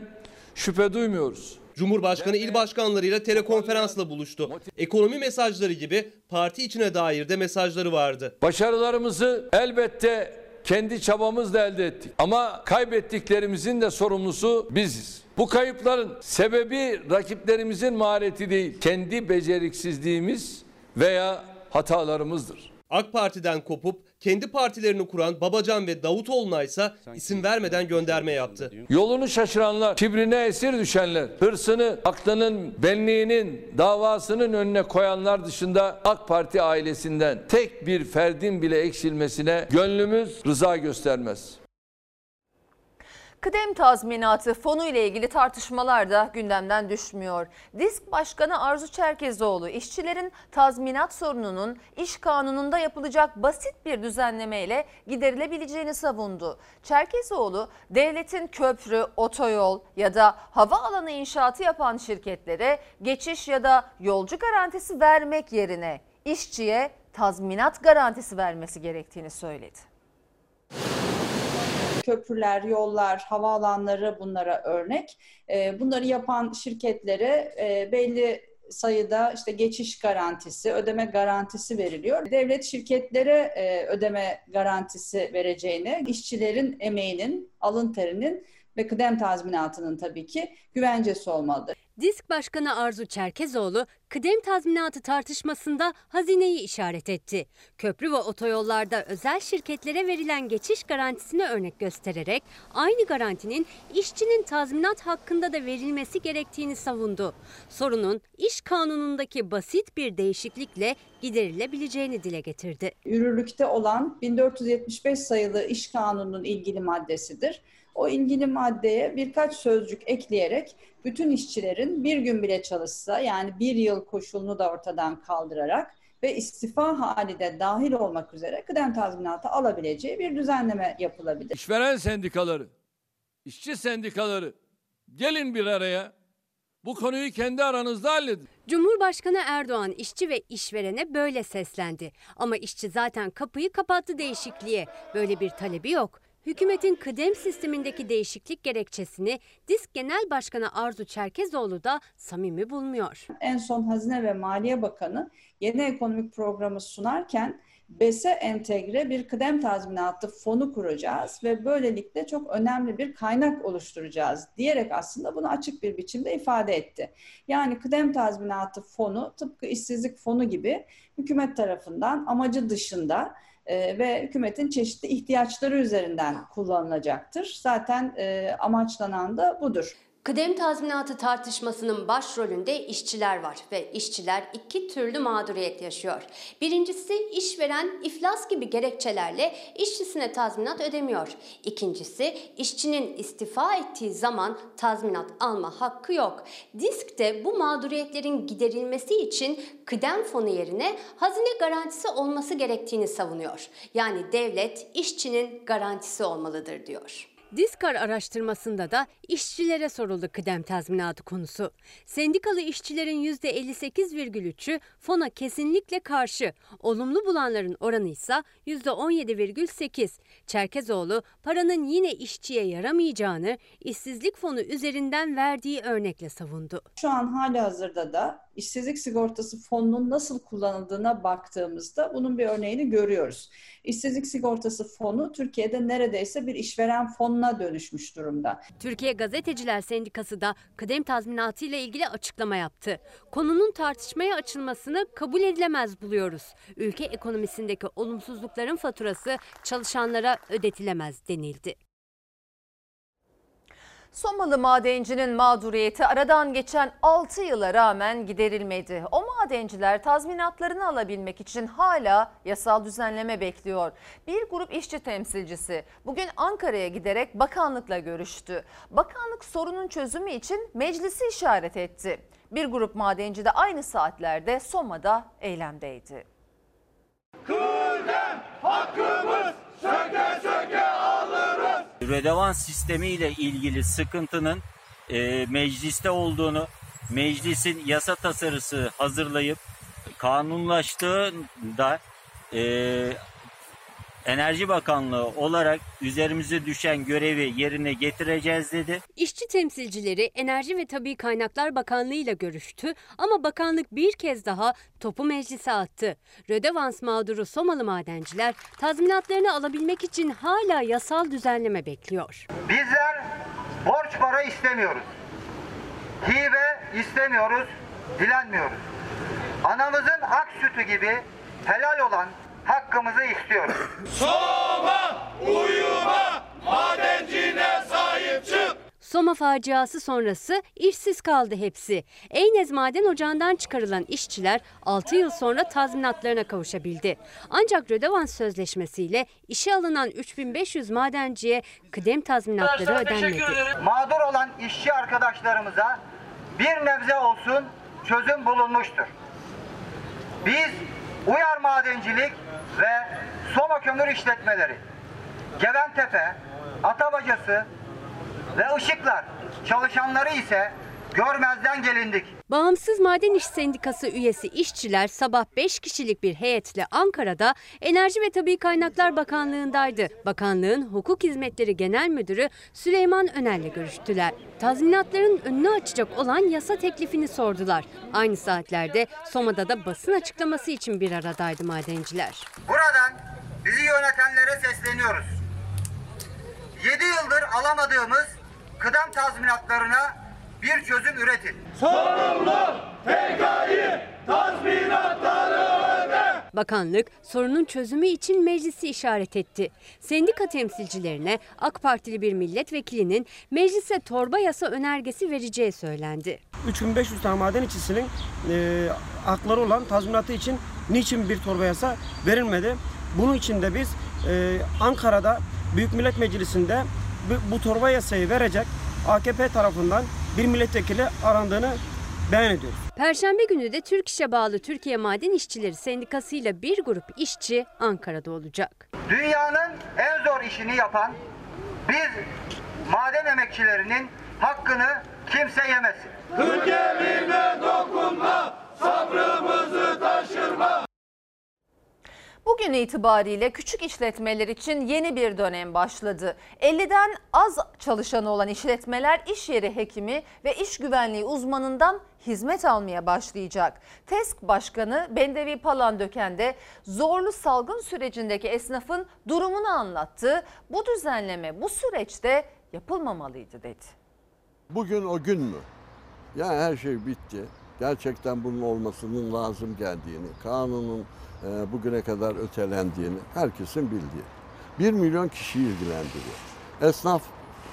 şüphe duymuyoruz. Cumhurbaşkanı il başkanlarıyla telekonferansla buluştu. Ekonomi mesajları gibi parti içine dair de mesajları vardı. Başarılarımızı elbette kendi çabamızla elde ettik. Ama kaybettiklerimizin de sorumlusu biziz. Bu kayıpların sebebi rakiplerimizin mahareti değil, kendi beceriksizliğimiz veya hatalarımızdır. AK Parti'den kopup kendi partilerini kuran Babacan ve Davutoğlu'na ise isim vermeden gönderme yaptı. Yolunu şaşıranlar, kibrine esir düşenler, hırsını, aklının, benliğinin, davasının önüne koyanlar dışında AK Parti ailesinden tek bir ferdin bile eksilmesine gönlümüz rıza göstermez. Kıdem tazminatı fonu ile ilgili tartışmalar da gündemden düşmüyor. Disk Başkanı Arzu Çerkezoğlu işçilerin tazminat sorununun iş kanununda yapılacak basit bir düzenlemeyle giderilebileceğini savundu. Çerkezoğlu devletin köprü, otoyol ya da havaalanı inşaatı yapan şirketlere geçiş ya da yolcu garantisi vermek yerine işçiye tazminat garantisi vermesi gerektiğini söyledi köprüler, yollar, havaalanları bunlara örnek. E, bunları yapan şirketlere e, belli sayıda işte geçiş garantisi, ödeme garantisi veriliyor. Devlet şirketlere e, ödeme garantisi vereceğine, işçilerin emeğinin, alın terinin ve kıdem tazminatının tabii ki güvencesi olmalıdır. Disk Başkanı Arzu Çerkezoğlu kıdem tazminatı tartışmasında hazineyi işaret etti. Köprü ve otoyollarda özel şirketlere verilen geçiş garantisini örnek göstererek aynı garantinin işçinin tazminat hakkında da verilmesi gerektiğini savundu. Sorunun iş kanunundaki basit bir değişiklikle giderilebileceğini dile getirdi. Yürürlükte olan 1475 sayılı iş kanununun ilgili maddesidir o ilgili maddeye birkaç sözcük ekleyerek bütün işçilerin bir gün bile çalışsa yani bir yıl koşulunu da ortadan kaldırarak ve istifa hali de dahil olmak üzere kıdem tazminatı alabileceği bir düzenleme yapılabilir. İşveren sendikaları, işçi sendikaları gelin bir araya. Bu konuyu kendi aranızda halledin. Cumhurbaşkanı Erdoğan işçi ve işverene böyle seslendi. Ama işçi zaten kapıyı kapattı değişikliğe. Böyle bir talebi yok. Hükümetin kıdem sistemindeki değişiklik gerekçesini Disk Genel Başkanı Arzu Çerkezoğlu da samimi bulmuyor. En son Hazine ve Maliye Bakanı yeni ekonomik programı sunarken BES'e entegre bir kıdem tazminatı fonu kuracağız ve böylelikle çok önemli bir kaynak oluşturacağız diyerek aslında bunu açık bir biçimde ifade etti. Yani kıdem tazminatı fonu tıpkı işsizlik fonu gibi hükümet tarafından amacı dışında e, ve hükümetin çeşitli ihtiyaçları üzerinden kullanılacaktır. Zaten e, amaçlanan da budur. Kıdem tazminatı tartışmasının başrolünde işçiler var ve işçiler iki türlü mağduriyet yaşıyor. Birincisi işveren iflas gibi gerekçelerle işçisine tazminat ödemiyor. İkincisi işçinin istifa ettiği zaman tazminat alma hakkı yok. Disk de bu mağduriyetlerin giderilmesi için kıdem fonu yerine hazine garantisi olması gerektiğini savunuyor. Yani devlet işçinin garantisi olmalıdır diyor. Diskar araştırmasında da işçilere soruldu kıdem tazminatı konusu. Sendikalı işçilerin %58,3'ü fona kesinlikle karşı. Olumlu bulanların oranı ise %17,8. Çerkezoğlu paranın yine işçiye yaramayacağını işsizlik fonu üzerinden verdiği örnekle savundu. Şu an hali hazırda da işsizlik sigortası fonunun nasıl kullanıldığına baktığımızda bunun bir örneğini görüyoruz. İşsizlik sigortası fonu Türkiye'de neredeyse bir işveren fonuna dönüşmüş durumda. Türkiye Gazeteciler Sendikası da kıdem tazminatı ile ilgili açıklama yaptı. Konunun tartışmaya açılmasını kabul edilemez buluyoruz. Ülke ekonomisindeki olumsuzlukların faturası çalışanlara ödetilemez denildi. Somalı madencinin mağduriyeti aradan geçen 6 yıla rağmen giderilmedi. O madenciler tazminatlarını alabilmek için hala yasal düzenleme bekliyor. Bir grup işçi temsilcisi bugün Ankara'ya giderek bakanlıkla görüştü. Bakanlık sorunun çözümü için meclisi işaret etti. Bir grup madenci de aynı saatlerde Soma'da eylemdeydi. Kıdem hakkımız söke söke alırız. Rödevans sistemi ile ilgili sıkıntının e, mecliste olduğunu, meclisin yasa tasarısı hazırlayıp kanunlaştığında e, Enerji Bakanlığı olarak üzerimize düşen görevi yerine getireceğiz dedi. İşçi temsilcileri Enerji ve Tabi Kaynaklar Bakanlığı ile görüştü ama bakanlık bir kez daha topu meclise attı. Rödevans mağduru Somalı madenciler tazminatlarını alabilmek için hala yasal düzenleme bekliyor. Bizler borç para istemiyoruz. Hibe istemiyoruz, dilenmiyoruz. Anamızın ak sütü gibi helal olan hakkımızı istiyoruz. Soma uyuma madencine sahip çık. Soma faciası sonrası işsiz kaldı hepsi. Eynez Maden Ocağı'ndan çıkarılan işçiler 6 yıl sonra tazminatlarına kavuşabildi. Ancak Rödevans Sözleşmesi'yle işe alınan 3500 madenciye kıdem tazminatları ödenmedi. Mağdur olan işçi arkadaşlarımıza bir nebze olsun çözüm bulunmuştur. Biz Uyar Madencilik ve Soma Kömür İşletmeleri, Geventepe, Atabacası ve Işıklar. Çalışanları ise görmezden gelindik. Bağımsız Maden İş Sendikası üyesi işçiler sabah 5 kişilik bir heyetle Ankara'da Enerji ve Tabi Kaynaklar Bakanlığı'ndaydı. Bakanlığın Hukuk Hizmetleri Genel Müdürü Süleyman Önel'le görüştüler. Tazminatların önünü açacak olan yasa teklifini sordular. Aynı saatlerde Soma'da da basın açıklaması için bir aradaydı madenciler. Buradan bizi yönetenlere sesleniyoruz. 7 yıldır alamadığımız kıdem tazminatlarına bir çözüm üretin. Sorumlu PK'yı tazminatları öde. Bakanlık sorunun çözümü için meclisi işaret etti. Sendika temsilcilerine AK Partili bir milletvekilinin meclise torba yasa önergesi vereceği söylendi. 3500 tane maden işçisinin e, hakları olan tazminatı için niçin bir torba yasa verilmedi? Bunun için de biz e, Ankara'da Büyük Millet Meclisi'nde bu, bu torba yasayı verecek AKP tarafından bir milletvekili arandığını beyan ediyoruz. Perşembe günü de Türk İş'e bağlı Türkiye Maden İşçileri Sendikası ile bir grup işçi Ankara'da olacak. Dünyanın en zor işini yapan biz maden emekçilerinin hakkını kimse yemesin. Ülkemize dokunma, sabrımızı taşırma. Bugün itibariyle küçük işletmeler için yeni bir dönem başladı. 50'den az çalışanı olan işletmeler iş yeri hekimi ve iş güvenliği uzmanından hizmet almaya başlayacak. TESK Başkanı Bendevi Palandöken de zorlu salgın sürecindeki esnafın durumunu anlattı. Bu düzenleme bu süreçte yapılmamalıydı dedi. Bugün o gün mü? Ya her şey bitti. Gerçekten bunun olmasının lazım geldiğini, kanunun e, bugüne kadar ötelendiğini herkesin bildiği. Bir milyon kişiyi ilgilendiriyor. Esnaf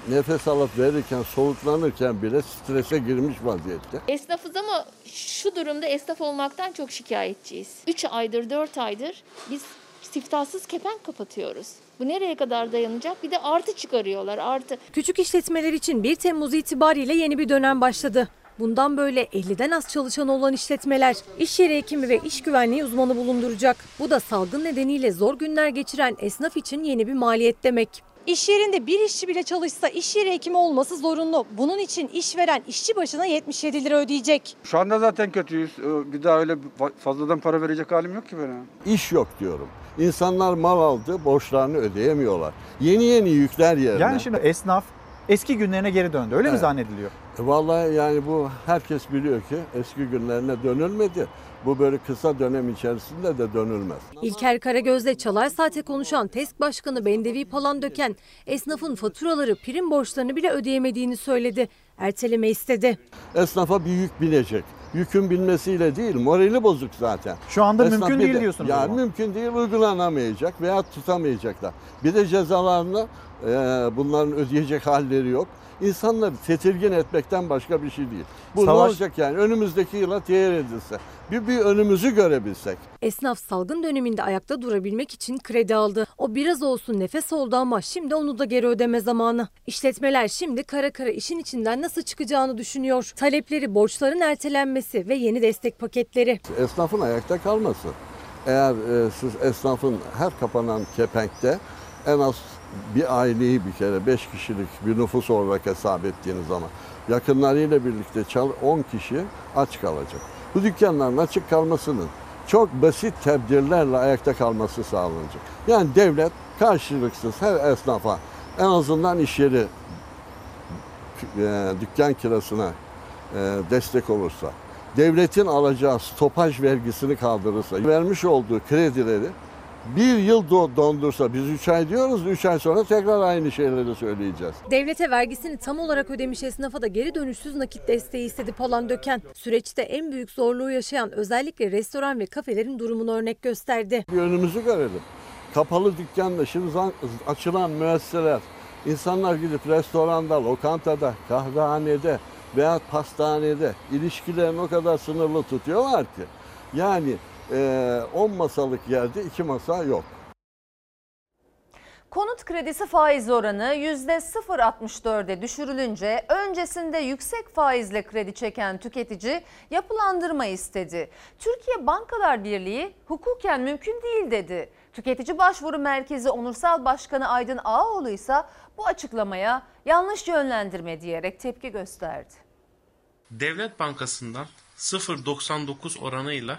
nefes alıp verirken, soğuklanırken bile strese girmiş vaziyette. Esnafız ama şu durumda esnaf olmaktan çok şikayetçiyiz. 3 aydır 4 aydır biz siftahsız kepenk kapatıyoruz. Bu nereye kadar dayanacak? Bir de artı çıkarıyorlar artı. Küçük işletmeler için 1 Temmuz itibariyle yeni bir dönem başladı. Bundan böyle 50'den az çalışan olan işletmeler iş yeri hekimi ve iş güvenliği uzmanı bulunduracak. Bu da salgın nedeniyle zor günler geçiren esnaf için yeni bir maliyet demek. İş yerinde bir işçi bile çalışsa iş yeri hekimi olması zorunlu. Bunun için işveren işçi başına 77 lira ödeyecek. Şu anda zaten kötüyüz. Ee, Bir daha öyle fazladan para verecek halim yok ki benim. İş yok diyorum. İnsanlar mal aldı, borçlarını ödeyemiyorlar. Yeni yeni yükler yerine. Yani şimdi esnaf eski günlerine geri döndü. Öyle mi Evet. zannediliyor? E Vallahi yani bu herkes biliyor ki eski günlerine dönülmedi. Bu böyle kısa dönem içerisinde de dönülmez. İlker Karagöz'le Çalar Saat'e konuşan TESK Başkanı Bendevi Palandöken esnafın faturaları, prim borçlarını bile ödeyemediğini söyledi. Erteleme istedi. Esnafa bir yük binecek. Yükün binmesiyle değil, morali bozuk zaten. Şu anda Esnaf mümkün değil de- diyorsunuz Ya mümkün değil, uygulanamayacak veya tutamayacaklar. Bir de cezalarını e, bunların ödeyecek halleri yok. İnsanları tedirgin etmekten başka bir şey değil. Bu Savaş- ne olacak yani? Önümüzdeki yıla teyir edilse. Bir, bir önümüzü görebilsek. Esnaf salgın döneminde ayakta durabilmek için kredi aldı. O biraz olsun nefes oldu ama şimdi onu da geri ödeme zamanı. İşletmeler şimdi kara kara işin içinden nasıl çıkacağını düşünüyor. Talepleri borçların ertelenmesi ve yeni destek paketleri. Esnafın ayakta kalması. Eğer e, siz esnafın her kapanan kepenkte en az bir aileyi bir kere 5 kişilik bir nüfus olarak hesap ettiğiniz zaman yakınlarıyla birlikte çal 10 kişi aç kalacak. Bu dükkanların açık kalmasının çok basit tedbirlerle ayakta kalması sağlanacak. Yani devlet karşılıksız her esnafa en azından iş yeri e, dükkan kirasına e, destek olursa, devletin alacağı stopaj vergisini kaldırırsa, vermiş olduğu kredileri bir yıl do- dondursa, biz 3 ay diyoruz, 3 ay sonra tekrar aynı şeyleri söyleyeceğiz. Devlete vergisini tam olarak ödemiş esnafa da geri dönüşsüz nakit desteği istedi Palandöken. Süreçte en büyük zorluğu yaşayan özellikle restoran ve kafelerin durumunu örnek gösterdi. Bir önümüzü görelim. Kapalı dükkanla şimdi açılan müesseseler, insanlar gidip restoranda, lokantada, kahvehanede veya pastanede ilişkilerini o kadar sınırlı tutuyorlar ki. Yani 10 masalık yerde 2 masa yok. Konut kredisi faiz oranı %0.64'e düşürülünce öncesinde yüksek faizle kredi çeken tüketici yapılandırma istedi. Türkiye Bankalar Birliği hukuken mümkün değil dedi. Tüketici Başvuru Merkezi Onursal Başkanı Aydın Ağaoğlu ise bu açıklamaya yanlış yönlendirme diyerek tepki gösterdi. Devlet Bankası'ndan 0.99 oranıyla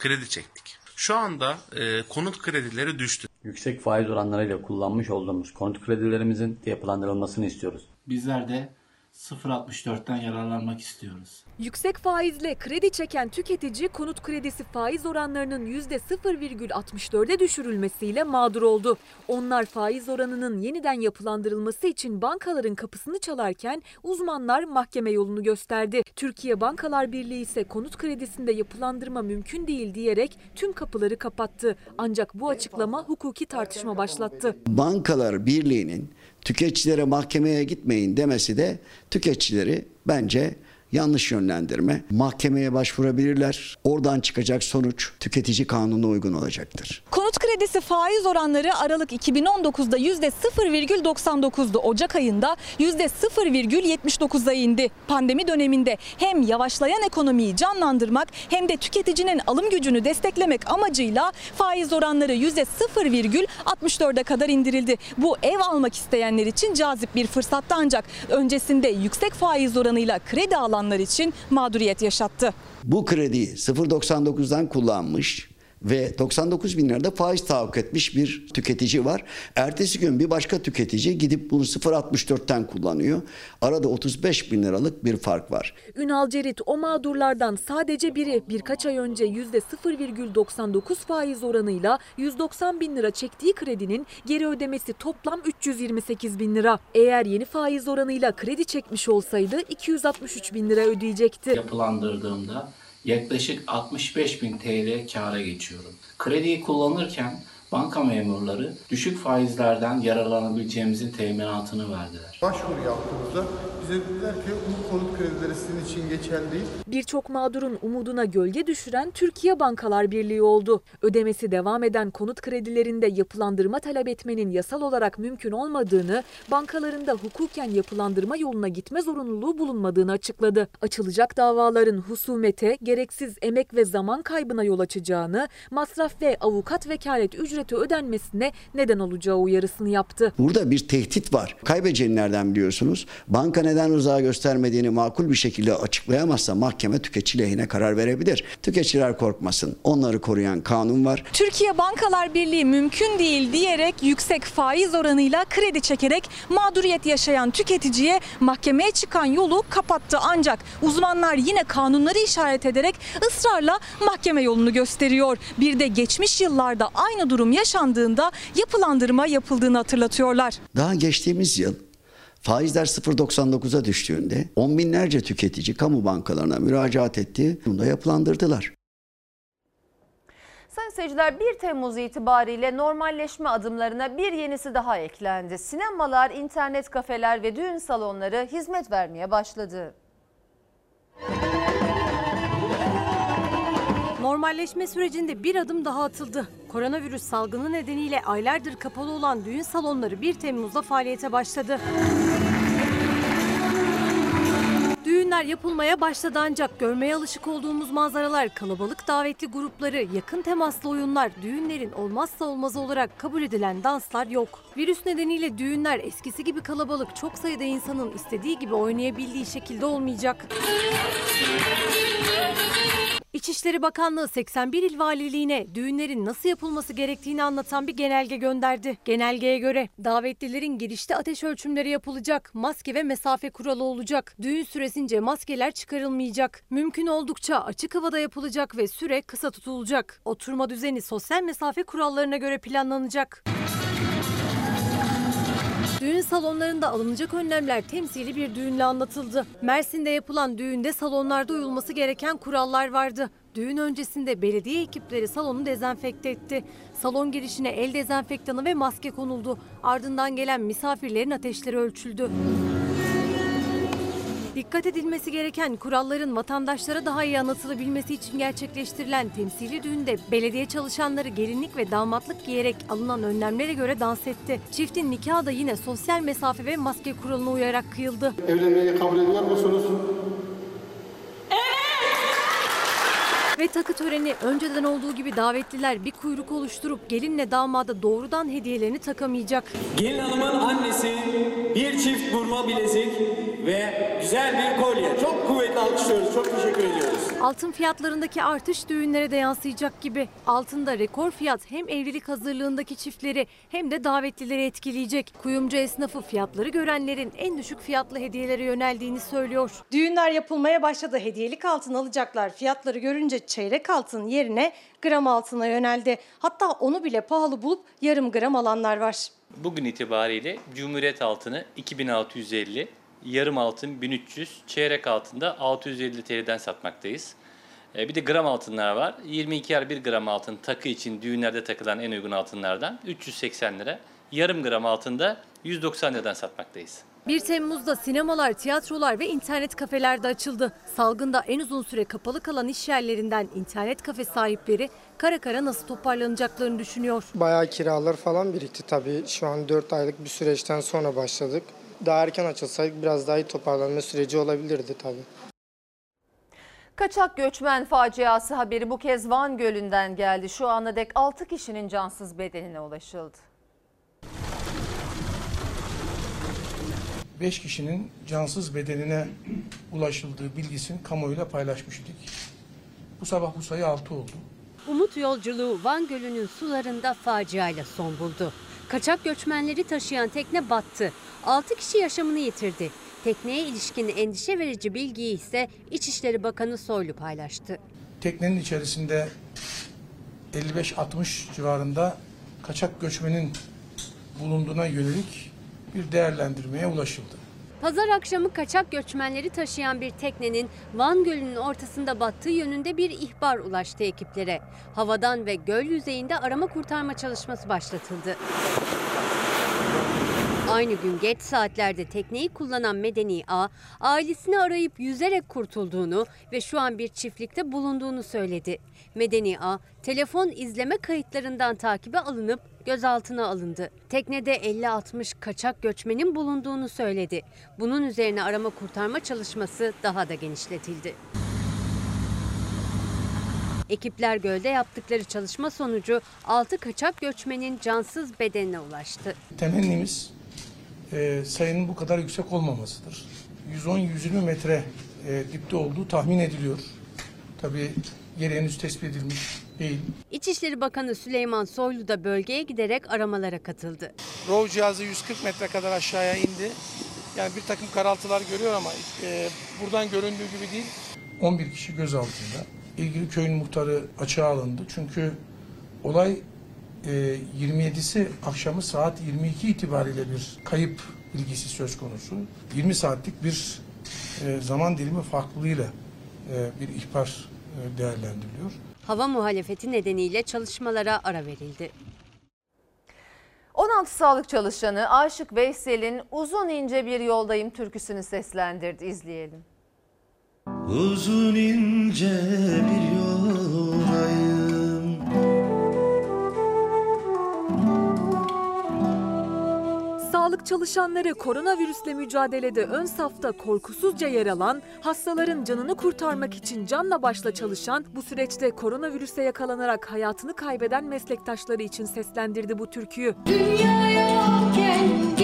kredi çektik. Şu anda e, konut kredileri düştü. Yüksek faiz oranlarıyla kullanmış olduğumuz konut kredilerimizin yapılandırılmasını istiyoruz. Bizler de 0.64'ten yararlanmak istiyoruz. Yüksek faizle kredi çeken tüketici konut kredisi faiz oranlarının %0,64'e düşürülmesiyle mağdur oldu. Onlar faiz oranının yeniden yapılandırılması için bankaların kapısını çalarken uzmanlar mahkeme yolunu gösterdi. Türkiye Bankalar Birliği ise konut kredisinde yapılandırma mümkün değil diyerek tüm kapıları kapattı. Ancak bu açıklama hukuki tartışma başlattı. Bankalar Birliği'nin tüketicilere mahkemeye gitmeyin demesi de tüketicileri bence yanlış yönlendirme. Mahkemeye başvurabilirler. Oradan çıkacak sonuç tüketici kanununa uygun olacaktır. Konut kredisi faiz oranları Aralık 2019'da %0,99'du. Ocak ayında %0,79'a indi. Pandemi döneminde hem yavaşlayan ekonomiyi canlandırmak hem de tüketicinin alım gücünü desteklemek amacıyla faiz oranları %0,64'e kadar indirildi. Bu ev almak isteyenler için cazip bir fırsattı ancak öncesinde yüksek faiz oranıyla kredi alanlar için mağduriyet yaşattı. Bu krediyi 0.99'dan kullanmış ve 99 bin lirada faiz tahakkuk etmiş bir tüketici var. Ertesi gün bir başka tüketici gidip bunu 0.64'ten kullanıyor. Arada 35 bin liralık bir fark var. Ünal Cerit o mağdurlardan sadece biri birkaç ay önce %0,99 faiz oranıyla 190 bin lira çektiği kredinin geri ödemesi toplam 328 bin lira. Eğer yeni faiz oranıyla kredi çekmiş olsaydı 263 bin lira ödeyecekti. Yapılandırdığımda yaklaşık 65 bin TL kâra geçiyorum. Krediyi kullanırken banka memurları düşük faizlerden yararlanabileceğimizin teminatını verdiler. Başvuru yaptığımızda bize dediler ki bu konut kredileri sizin için geçerli değil. Birçok mağdurun umuduna gölge düşüren Türkiye Bankalar Birliği oldu. Ödemesi devam eden konut kredilerinde yapılandırma talep etmenin yasal olarak mümkün olmadığını, bankalarında hukuken yapılandırma yoluna gitme zorunluluğu bulunmadığını açıkladı. Açılacak davaların husumete, gereksiz emek ve zaman kaybına yol açacağını, masraf ve avukat vekalet ücreti ödenmesine neden olacağı uyarısını yaptı. Burada bir tehdit var. Kaybedeceğini nereden biliyorsunuz? Banka neden rıza göstermediğini makul bir şekilde açıklayamazsa mahkeme tüketici lehine karar verebilir. Tüketiciler korkmasın. Onları koruyan kanun var. Türkiye Bankalar Birliği mümkün değil diyerek yüksek faiz oranıyla kredi çekerek mağduriyet yaşayan tüketiciye mahkemeye çıkan yolu kapattı. Ancak uzmanlar yine kanunları işaret ederek ısrarla mahkeme yolunu gösteriyor. Bir de geçmiş yıllarda aynı durum yaşandığında yapılandırma yapıldığını hatırlatıyorlar. Daha geçtiğimiz yıl faizler 0.99'a düştüğünde on binlerce tüketici kamu bankalarına müracaat etti. Bunu da yapılandırdılar. Sayın seyirciler 1 Temmuz itibariyle normalleşme adımlarına bir yenisi daha eklendi. Sinemalar, internet kafeler ve düğün salonları hizmet vermeye başladı. Normalleşme sürecinde bir adım daha atıldı. Koronavirüs salgını nedeniyle aylardır kapalı olan düğün salonları 1 Temmuz'da faaliyete başladı. Düğünler yapılmaya başladı ancak görmeye alışık olduğumuz manzaralar, kalabalık davetli grupları, yakın temaslı oyunlar, düğünlerin olmazsa olmazı olarak kabul edilen danslar yok. Virüs nedeniyle düğünler eskisi gibi kalabalık, çok sayıda insanın istediği gibi oynayabildiği şekilde olmayacak. İçişleri Bakanlığı 81 il valiliğine düğünlerin nasıl yapılması gerektiğini anlatan bir genelge gönderdi. Genelgeye göre davetlilerin girişte ateş ölçümleri yapılacak, maske ve mesafe kuralı olacak. Düğün süresince maskeler çıkarılmayacak. Mümkün oldukça açık havada yapılacak ve süre kısa tutulacak. Oturma düzeni sosyal mesafe kurallarına göre planlanacak. Düğün salonlarında alınacak önlemler temsili bir düğünle anlatıldı. Mersin'de yapılan düğünde salonlarda uyulması gereken kurallar vardı. Düğün öncesinde belediye ekipleri salonu dezenfekte etti. Salon girişine el dezenfektanı ve maske konuldu. Ardından gelen misafirlerin ateşleri ölçüldü. Dikkat edilmesi gereken kuralların vatandaşlara daha iyi anlatılabilmesi için gerçekleştirilen temsili düğünde belediye çalışanları gelinlik ve damatlık giyerek alınan önlemlere göre dans etti. Çiftin nikahı da yine sosyal mesafe ve maske kuralına uyarak kıyıldı. Evlenmeyi kabul ediyor musunuz? Ve takı töreni önceden olduğu gibi davetliler bir kuyruk oluşturup gelinle damada doğrudan hediyelerini takamayacak. Gelin hanımın annesi bir çift burma bilezik ve güzel bir kolye. Çok kuvvetli alkışlıyoruz. Çok teşekkür ediyoruz. Altın fiyatlarındaki artış düğünlere de yansıyacak gibi. Altında rekor fiyat hem evlilik hazırlığındaki çiftleri hem de davetlileri etkileyecek. Kuyumcu esnafı fiyatları görenlerin en düşük fiyatlı hediyelere yöneldiğini söylüyor. Düğünler yapılmaya başladı. Hediyelik altın alacaklar. Fiyatları görünce çeyrek altın yerine gram altına yöneldi. Hatta onu bile pahalı bulup yarım gram alanlar var. Bugün itibariyle Cumhuriyet altını 2650, yarım altın 1300, çeyrek altında 650 TL'den satmaktayız. E, Bir de gram altınlar var. 22 yer 1 gram altın takı için düğünlerde takılan en uygun altınlardan 380 lira. Yarım gram altında 190 liradan satmaktayız. 1 Temmuz'da sinemalar, tiyatrolar ve internet kafeler de açıldı. Salgında en uzun süre kapalı kalan iş yerlerinden internet kafe sahipleri kara kara nasıl toparlanacaklarını düşünüyor. Bayağı kiralar falan birikti tabii. Şu an 4 aylık bir süreçten sonra başladık. Daha erken açılsaydık biraz daha iyi toparlanma süreci olabilirdi tabii. Kaçak göçmen faciası haberi bu kez Van Gölü'nden geldi. Şu ana dek 6 kişinin cansız bedenine ulaşıldı. 5 kişinin cansız bedenine ulaşıldığı bilgisini kamuoyuyla paylaşmıştık. Bu sabah bu sayı 6 oldu. Umut yolculuğu Van Gölü'nün sularında faciayla son buldu. Kaçak göçmenleri taşıyan tekne battı. 6 kişi yaşamını yitirdi. Tekneye ilişkin endişe verici bilgiyi ise İçişleri Bakanı Soylu paylaştı. Teknenin içerisinde 55-60 civarında kaçak göçmenin bulunduğuna yönelik bir değerlendirmeye ulaşıldı. Pazar akşamı kaçak göçmenleri taşıyan bir teknenin Van Gölü'nün ortasında battığı yönünde bir ihbar ulaştı ekiplere. Havadan ve göl yüzeyinde arama kurtarma çalışması başlatıldı. Aynı gün geç saatlerde tekneyi kullanan Medeni A, ailesini arayıp yüzerek kurtulduğunu ve şu an bir çiftlikte bulunduğunu söyledi. Medeni A, telefon izleme kayıtlarından takibe alınıp gözaltına alındı. Teknede 50-60 kaçak göçmenin bulunduğunu söyledi. Bunun üzerine arama kurtarma çalışması daha da genişletildi. Ekipler gölde yaptıkları çalışma sonucu 6 kaçak göçmenin cansız bedenine ulaştı. Temennimiz e, sayının bu kadar yüksek olmamasıdır. 110-120 metre e, dipte olduğu tahmin ediliyor. Tabii yeri henüz tespit edilmiş değil. İçişleri Bakanı Süleyman Soylu da bölgeye giderek aramalara katıldı. ROV cihazı 140 metre kadar aşağıya indi. Yani bir takım karaltılar görüyor ama e, buradan göründüğü gibi değil. 11 kişi gözaltında. İlgili köyün muhtarı açığa alındı. Çünkü olay e, 27'si akşamı saat 22 itibariyle bir kayıp bilgisi söz konusu. 20 saatlik bir e, zaman dilimi farklılığıyla e, bir ihbar değerlendiriliyor. Hava muhalefeti nedeniyle çalışmalara ara verildi. 16 sağlık çalışanı Aşık Veysel'in Uzun ince bir yoldayım türküsünü seslendirdi. İzleyelim. Uzun ince bir yoldayım Sağlık çalışanları koronavirüsle mücadelede ön safta korkusuzca yer alan, hastaların canını kurtarmak için canla başla çalışan, bu süreçte koronavirüse yakalanarak hayatını kaybeden meslektaşları için seslendirdi bu türküyü. Dünyaya geldim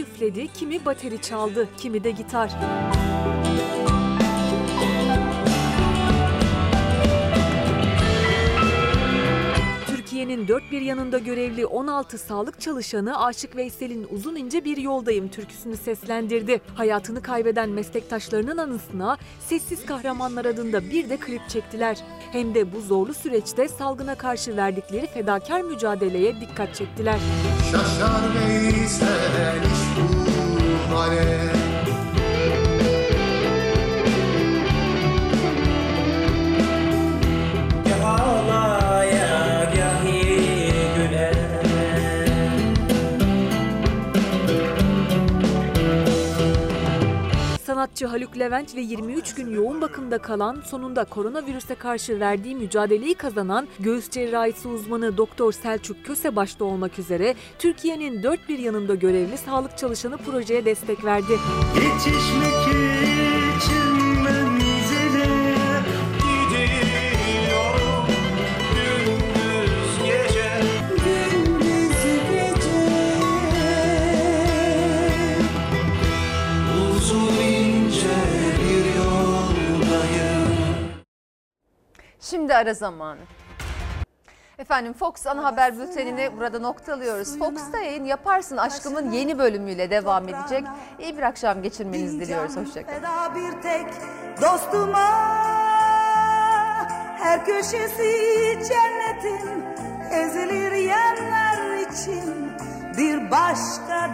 üfledi, kimi bateri çaldı, kimi de gitar. Türkiye'nin dört bir yanında görevli 16 sağlık çalışanı Aşık Veysel'in Uzun ince bir yoldayım türküsünü seslendirdi. Hayatını kaybeden meslektaşlarının anısına Sessiz Kahramanlar adında bir de klip çektiler. Hem de bu zorlu süreçte salgına karşı verdikleri fedakar mücadeleye dikkat çektiler. Şaşar Veysel iş bu hale Sanatçı Haluk Levent ve 23 gün yoğun bakımda kalan, sonunda koronavirüse karşı verdiği mücadeleyi kazanan göğüs cerrahisi uzmanı Doktor Selçuk Köse başta olmak üzere Türkiye'nin dört bir yanında görevli sağlık çalışanı projeye destek verdi. Yetişmek Şimdi ara zamanı. Efendim Fox ana haber bültenini burada noktalıyoruz. Fox'ta yayın Yaparsın Aşkımın yeni bölümüyle devam edecek. İyi bir akşam geçirmenizi diliyoruz. Hoşçakalın. Feda bir tek dostuma Her köşesi cennetin ezilir yerler için Bir başka